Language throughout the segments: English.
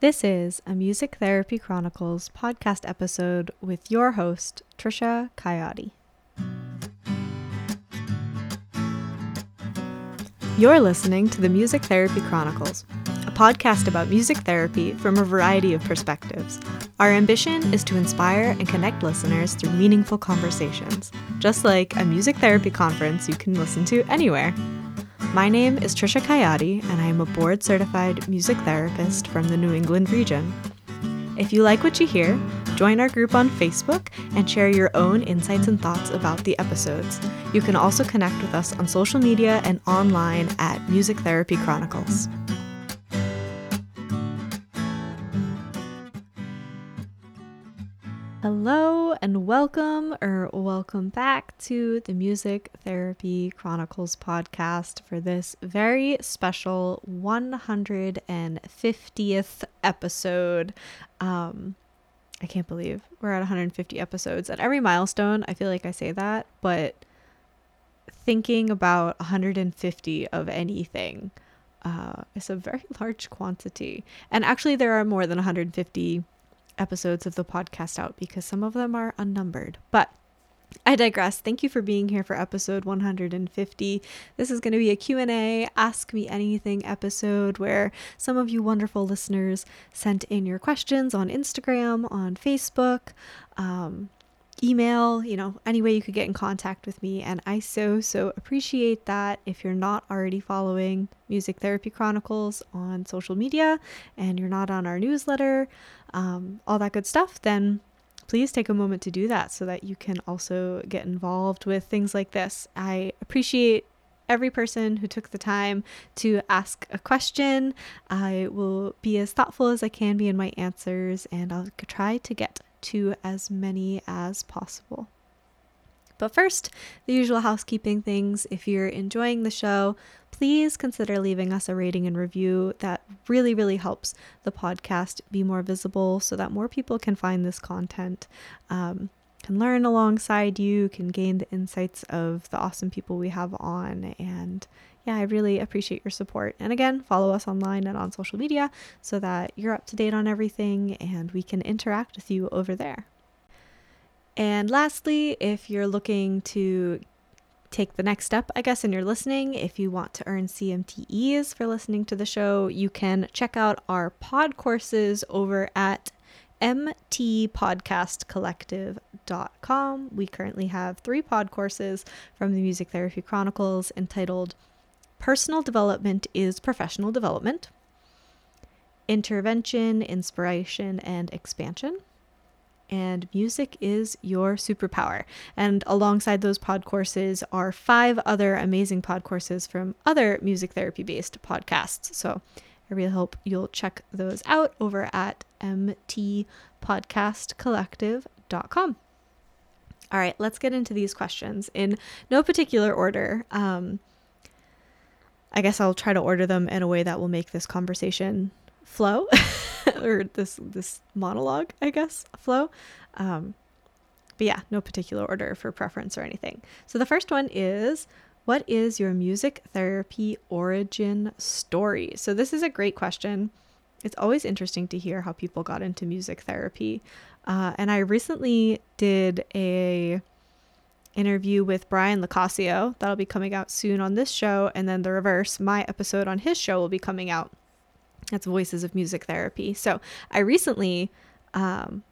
This is a Music Therapy Chronicles podcast episode with your host, Trisha Coyote. You're listening to the Music Therapy Chronicles, a podcast about music therapy from a variety of perspectives. Our ambition is to inspire and connect listeners through meaningful conversations, just like a music therapy conference you can listen to anywhere. My name is Trisha Coyote, and I am a board certified music therapist from the New England region. If you like what you hear, join our group on Facebook and share your own insights and thoughts about the episodes. You can also connect with us on social media and online at Music Therapy Chronicles. Hello and welcome or welcome back to the Music Therapy Chronicles podcast for this very special 150th episode. Um, I can't believe we're at 150 episodes. At every milestone, I feel like I say that, but thinking about 150 of anything uh, is a very large quantity. And actually, there are more than 150 episodes of the podcast out because some of them are unnumbered. But I digress. Thank you for being here for episode 150. This is going to be a Q&A, ask me anything episode where some of you wonderful listeners sent in your questions on Instagram, on Facebook, um, email, you know, any way you could get in contact with me. And I so, so appreciate that. If you're not already following Music Therapy Chronicles on social media and you're not on our newsletter, um, all that good stuff, then please take a moment to do that so that you can also get involved with things like this. I appreciate every person who took the time to ask a question. I will be as thoughtful as I can be in my answers and I'll try to get to as many as possible. But first, the usual housekeeping things. If you're enjoying the show, please consider leaving us a rating and review. That really, really helps the podcast be more visible so that more people can find this content, um, can learn alongside you, can gain the insights of the awesome people we have on. And yeah, I really appreciate your support. And again, follow us online and on social media so that you're up to date on everything and we can interact with you over there. And lastly, if you're looking to take the next step, I guess, in your listening, if you want to earn CMTEs for listening to the show, you can check out our pod courses over at mtpodcastcollective.com. We currently have three pod courses from the Music Therapy Chronicles entitled Personal Development is Professional Development, Intervention, Inspiration, and Expansion and music is your superpower. And alongside those pod courses are five other amazing pod courses from other music therapy based podcasts. So I really hope you'll check those out over at mtpodcastcollective.com. All right, let's get into these questions in no particular order. Um, I guess I'll try to order them in a way that will make this conversation flow or this this monologue, I guess, flow. Um, but yeah, no particular order for preference or anything. So the first one is what is your music therapy origin story? So this is a great question. It's always interesting to hear how people got into music therapy. Uh, and I recently did a interview with Brian Lacasio that'll be coming out soon on this show, and then the reverse, my episode on his show will be coming out that's Voices of Music Therapy. So I recently, um,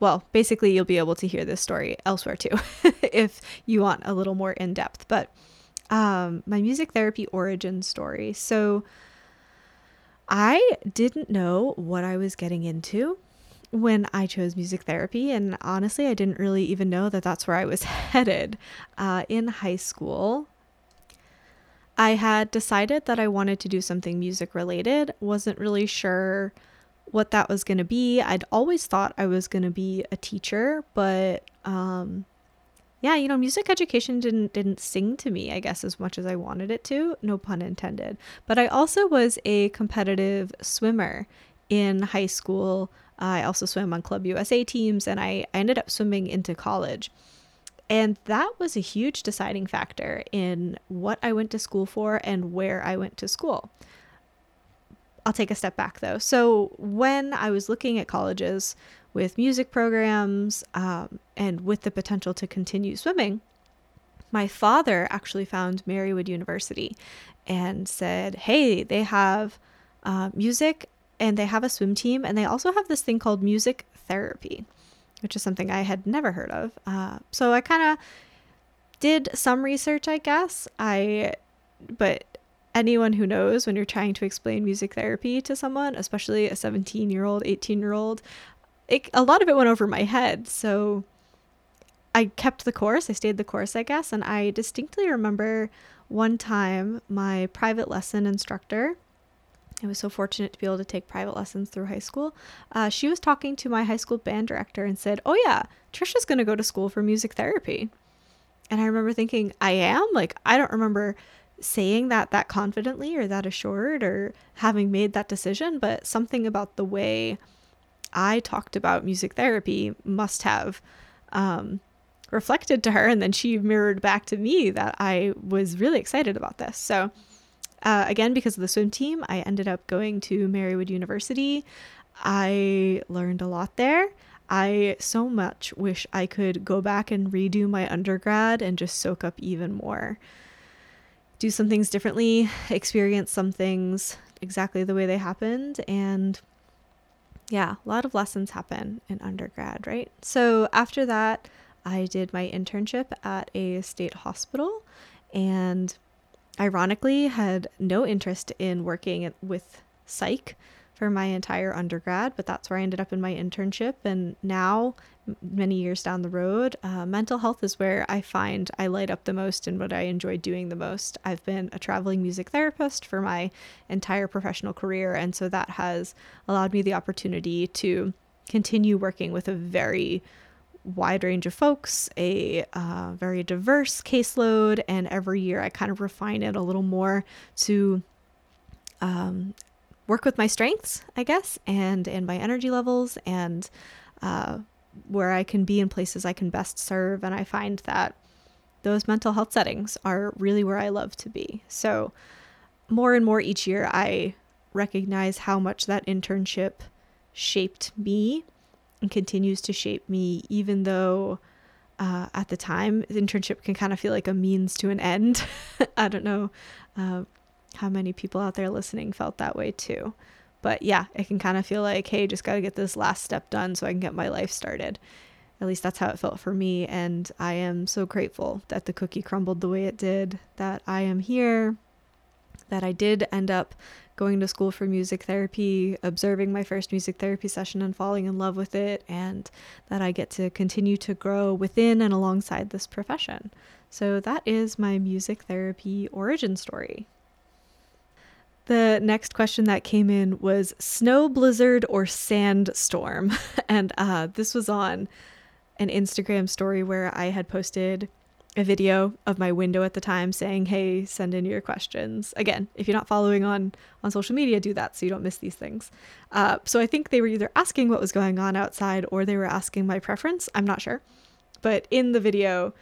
well, basically, you'll be able to hear this story elsewhere too if you want a little more in depth. But um, my music therapy origin story. So I didn't know what I was getting into when I chose music therapy. And honestly, I didn't really even know that that's where I was headed. Uh, in high school, I had decided that I wanted to do something music related, wasn't really sure what that was going to be. I'd always thought I was going to be a teacher, but um yeah, you know, music education didn't didn't sing to me, I guess as much as I wanted it to, no pun intended. But I also was a competitive swimmer in high school. I also swam on Club USA teams and I, I ended up swimming into college. And that was a huge deciding factor in what I went to school for and where I went to school. I'll take a step back though. So, when I was looking at colleges with music programs um, and with the potential to continue swimming, my father actually found Marywood University and said, Hey, they have uh, music and they have a swim team, and they also have this thing called music therapy, which is something I had never heard of. Uh, so I kind of did some research, I guess. I, but anyone who knows when you're trying to explain music therapy to someone, especially a 17 year old, 18 year old, a lot of it went over my head. So I kept the course. I stayed the course, I guess. And I distinctly remember one time my private lesson instructor, I was so fortunate to be able to take private lessons through high school. Uh, she was talking to my high school band director and said, Oh, yeah, Trisha's going to go to school for music therapy. And I remember thinking, I am? Like, I don't remember saying that that confidently or that assured or having made that decision, but something about the way I talked about music therapy must have um, reflected to her. And then she mirrored back to me that I was really excited about this. So, uh, again, because of the swim team, I ended up going to Marywood University. I learned a lot there. I so much wish I could go back and redo my undergrad and just soak up even more. Do some things differently, experience some things exactly the way they happened, and yeah, a lot of lessons happen in undergrad, right? So after that, I did my internship at a state hospital and ironically had no interest in working with psych for my entire undergrad, but that's where I ended up in my internship. And now, many years down the road, uh, mental health is where I find I light up the most and what I enjoy doing the most. I've been a traveling music therapist for my entire professional career, and so that has allowed me the opportunity to continue working with a very wide range of folks, a uh, very diverse caseload, and every year I kind of refine it a little more to um, work with my strengths, I guess, and and my energy levels, and uh, where I can be in places I can best serve. And I find that those mental health settings are really where I love to be. So more and more each year, I recognize how much that internship shaped me and continues to shape me, even though. Uh, at the time, the internship can kind of feel like a means to an end. I don't know uh, how many people out there listening felt that way too. But yeah, it can kind of feel like, hey, just got to get this last step done so I can get my life started. At least that's how it felt for me. And I am so grateful that the cookie crumbled the way it did, that I am here, that I did end up going to school for music therapy, observing my first music therapy session and falling in love with it, and that I get to continue to grow within and alongside this profession. So that is my music therapy origin story. The next question that came in was snow blizzard or sandstorm. and uh, this was on an Instagram story where I had posted a video of my window at the time saying, "Hey, send in your questions." Again, if you're not following on on social media, do that so you don't miss these things. Uh, so I think they were either asking what was going on outside or they were asking my preference. I'm not sure, but in the video,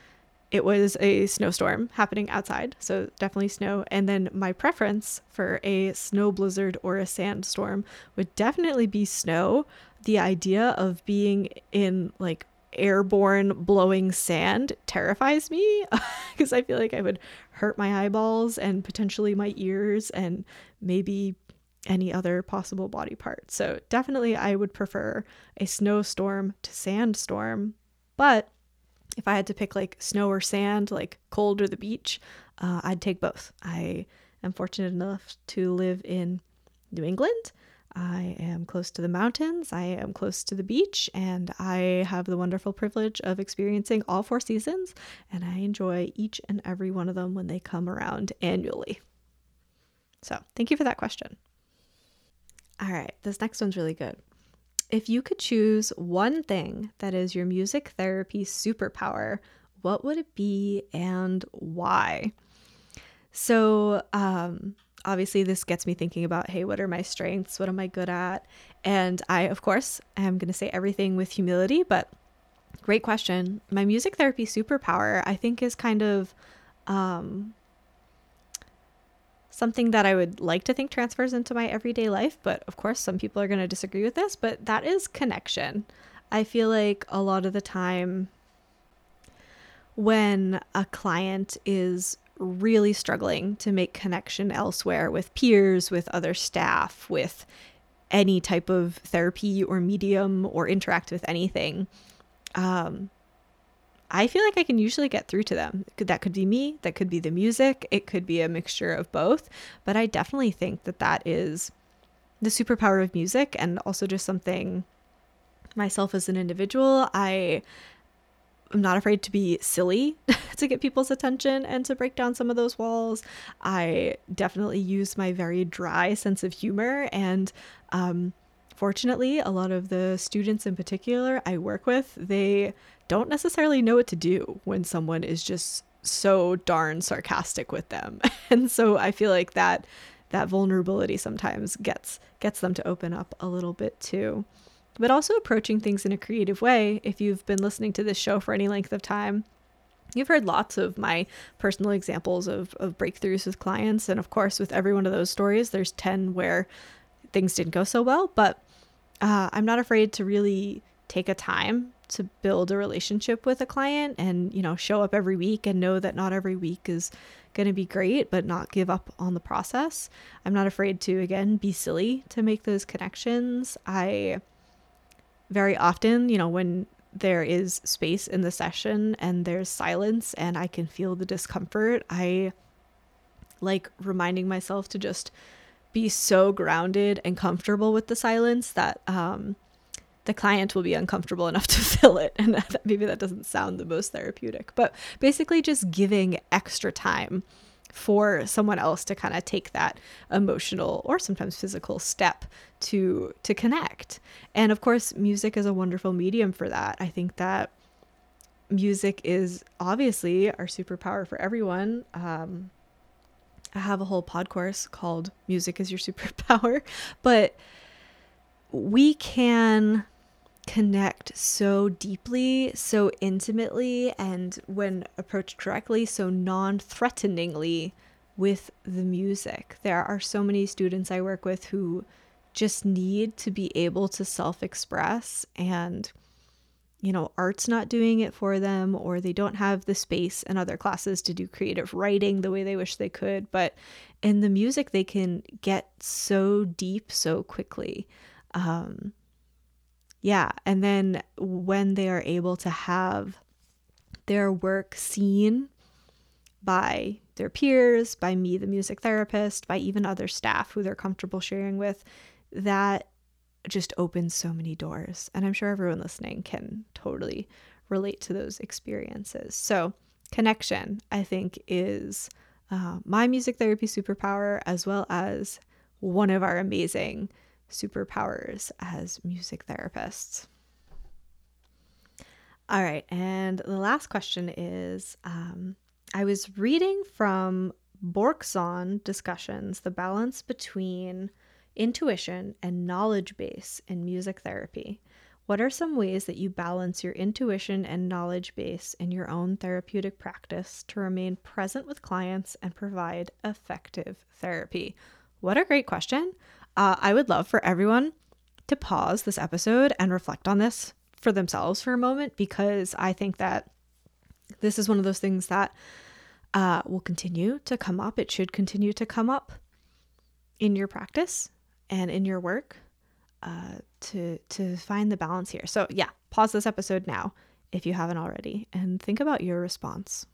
it was a snowstorm happening outside, so definitely snow. And then my preference for a snow blizzard or a sandstorm would definitely be snow. The idea of being in like airborne blowing sand terrifies me because I feel like I would hurt my eyeballs and potentially my ears and maybe any other possible body part. So definitely I would prefer a snowstorm to sandstorm, but if I had to pick like snow or sand, like cold or the beach, uh, I'd take both. I am fortunate enough to live in New England. I am close to the mountains, I am close to the beach, and I have the wonderful privilege of experiencing all four seasons, and I enjoy each and every one of them when they come around annually. So, thank you for that question. All right, this next one's really good if you could choose one thing that is your music therapy superpower, what would it be and why? So, um, obviously, this gets me thinking about hey, what are my strengths? What am I good at? And I, of course, am going to say everything with humility, but great question. My music therapy superpower, I think, is kind of um, something that I would like to think transfers into my everyday life, but of course, some people are going to disagree with this, but that is connection. I feel like a lot of the time when a client is really struggling to make connection elsewhere with peers, with other staff, with any type of therapy or medium or interact with anything, um, I feel like I can usually get through to them. That could be me, that could be the music, it could be a mixture of both. But I definitely think that that is the superpower of music and also just something myself as an individual. I am not afraid to be silly to get people's attention and to break down some of those walls. I definitely use my very dry sense of humor and, um, fortunately, a lot of the students in particular I work with, they don't necessarily know what to do when someone is just so darn sarcastic with them. And so I feel like that that vulnerability sometimes gets gets them to open up a little bit too. But also approaching things in a creative way. If you've been listening to this show for any length of time, You've heard lots of my personal examples of, of breakthroughs with clients. And of course, with every one of those stories, there's 10 where things didn't go so well. But uh, I'm not afraid to really take a time to build a relationship with a client and you know show up every week and know that not every week is going to be great but not give up on the process i'm not afraid to again be silly to make those connections i very often you know when there is space in the session and there's silence and i can feel the discomfort i like reminding myself to just be so grounded and comfortable with the silence that um the client will be uncomfortable enough to fill it. And maybe that doesn't sound the most therapeutic, but basically just giving extra time for someone else to kind of take that emotional or sometimes physical step to to connect. And of course, music is a wonderful medium for that. I think that music is obviously our superpower for everyone. Um, I have a whole pod course called Music is Your Superpower, but we can connect so deeply, so intimately, and when approached correctly, so non threateningly with the music. There are so many students I work with who just need to be able to self express and you know, art's not doing it for them, or they don't have the space in other classes to do creative writing the way they wish they could. But in the music, they can get so deep so quickly. Um, yeah. And then when they are able to have their work seen by their peers, by me, the music therapist, by even other staff who they're comfortable sharing with, that just opens so many doors. And I'm sure everyone listening can totally relate to those experiences. So, connection, I think, is uh, my music therapy superpower, as well as one of our amazing superpowers as music therapists. All right, and the last question is um, I was reading from Bergson discussions the balance between intuition and knowledge base in music therapy. What are some ways that you balance your intuition and knowledge base in your own therapeutic practice to remain present with clients and provide effective therapy? What a great question uh, I would love for everyone to pause this episode and reflect on this for themselves for a moment because I think that this is one of those things that uh, will continue to come up. It should continue to come up in your practice and in your work uh, to to find the balance here. So yeah, pause this episode now if you haven't already and think about your response.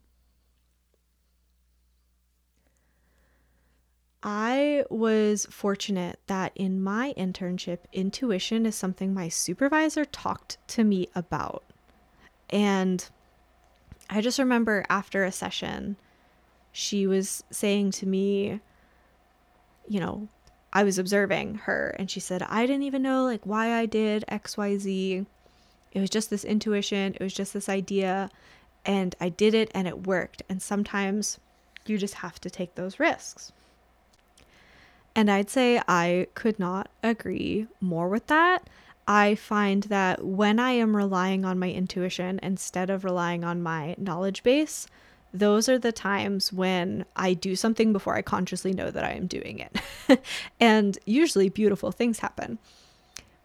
I was fortunate that in my internship, intuition is something my supervisor talked to me about. And I just remember after a session, she was saying to me, you know, I was observing her and she said, I didn't even know like why I did XYZ. It was just this intuition, it was just this idea, and I did it and it worked. And sometimes you just have to take those risks. And I'd say I could not agree more with that. I find that when I am relying on my intuition instead of relying on my knowledge base, those are the times when I do something before I consciously know that I am doing it. and usually beautiful things happen.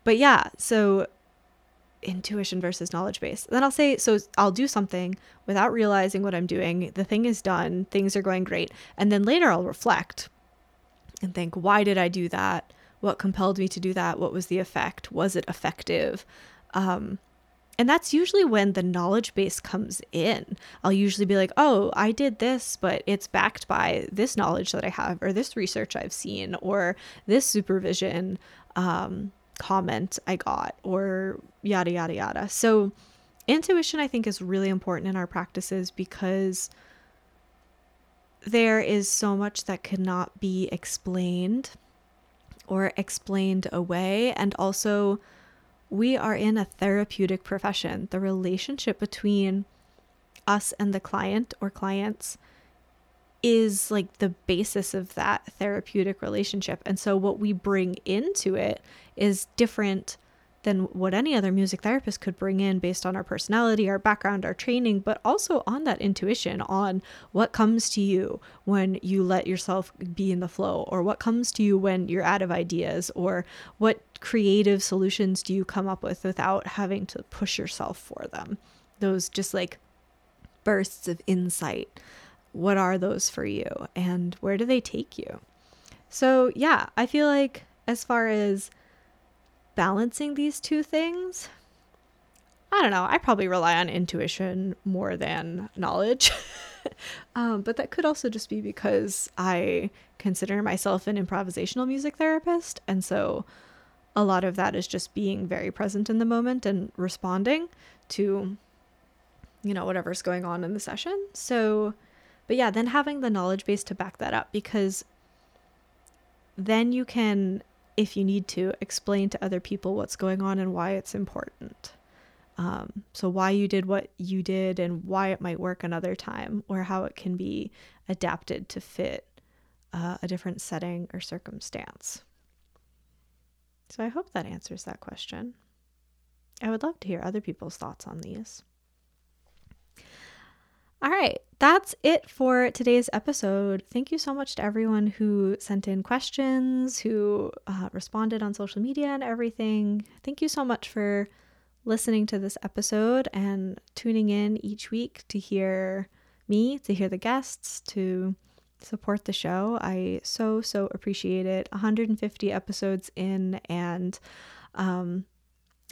But yeah, so intuition versus knowledge base. Then I'll say, so I'll do something without realizing what I'm doing. The thing is done, things are going great. And then later I'll reflect and think, why did I do that? What compelled me to do that? What was the effect? Was it effective? Um, and that's usually when the knowledge base comes in. I'll usually be like, oh, I did this, but it's backed by this knowledge that I have, or this research I've seen, or this supervision um, comment I got, or yada, yada, yada. So, intuition, I think, is really important in our practices because there is so much that cannot be explained or explained away. And also, we are in a therapeutic profession. The relationship between us and the client or clients is like the basis of that therapeutic relationship. And so, what we bring into it is different than what any other music therapist could bring in based on our personality, our background, our training, but also on that intuition on what comes to you when you let yourself be in the flow, or what comes to you when you're out of ideas, or what creative solutions do you come up with without having to push yourself for them? Those just like bursts of insight. What are those for you, and where do they take you? So, yeah, I feel like as far as balancing these two things, I don't know. I probably rely on intuition more than knowledge. um, but that could also just be because I consider myself an improvisational music therapist. And so a lot of that is just being very present in the moment and responding to, you know, whatever's going on in the session. So, but yeah, then having the knowledge base to back that up because then you can if you need to, explain to other people what's going on and why it's important. Um, so, why you did what you did and why it might work another time, or how it can be adapted to fit uh, a different setting or circumstance. So, I hope that answers that question. I would love to hear other people's thoughts on these. All right, that's it for today's episode. Thank you so much to everyone who sent in questions, who uh, responded on social media and everything. Thank you so much for listening to this episode and tuning in each week to hear me, to hear the guests, to support the show. I so, so appreciate it. 150 episodes in, and um,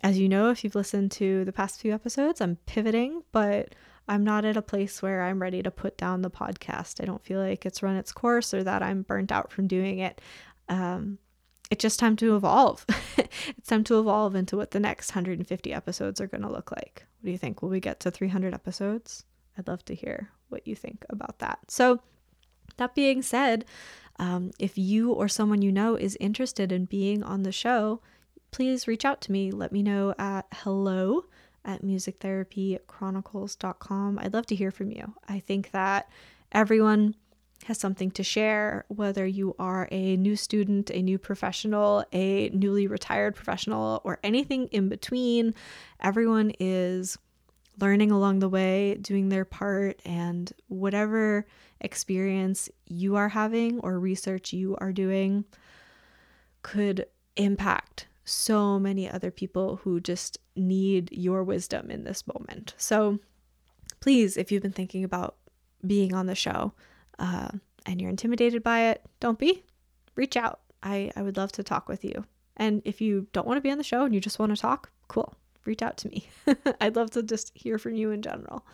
as you know, if you've listened to the past few episodes, I'm pivoting, but I'm not at a place where I'm ready to put down the podcast. I don't feel like it's run its course or that I'm burnt out from doing it. Um, it's just time to evolve. it's time to evolve into what the next 150 episodes are going to look like. What do you think? Will we get to 300 episodes? I'd love to hear what you think about that. So, that being said, um, if you or someone you know is interested in being on the show, please reach out to me. Let me know at hello at musictherapychronicles.com. I'd love to hear from you. I think that everyone has something to share, whether you are a new student, a new professional, a newly retired professional, or anything in between. Everyone is learning along the way, doing their part, and whatever experience you are having or research you are doing could impact so many other people who just need your wisdom in this moment. So please, if you've been thinking about being on the show uh, and you're intimidated by it, don't be. Reach out. I, I would love to talk with you. And if you don't want to be on the show and you just want to talk, cool. Reach out to me. I'd love to just hear from you in general.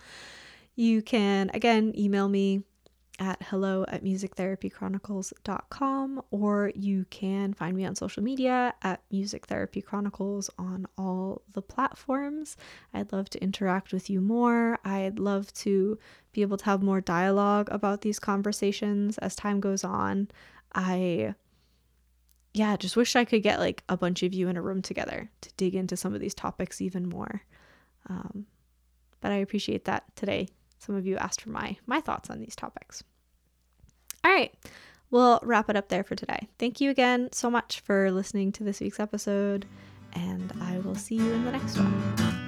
You can, again, email me at hello at musictherapychronicles.com or you can find me on social media at music therapy chronicles on all the platforms. I'd love to interact with you more. I'd love to be able to have more dialogue about these conversations as time goes on. I yeah just wish i could get like a bunch of you in a room together to dig into some of these topics even more. Um, but i appreciate that today. Some of you asked for my my thoughts on these topics. All right. We'll wrap it up there for today. Thank you again so much for listening to this week's episode, and I will see you in the next one.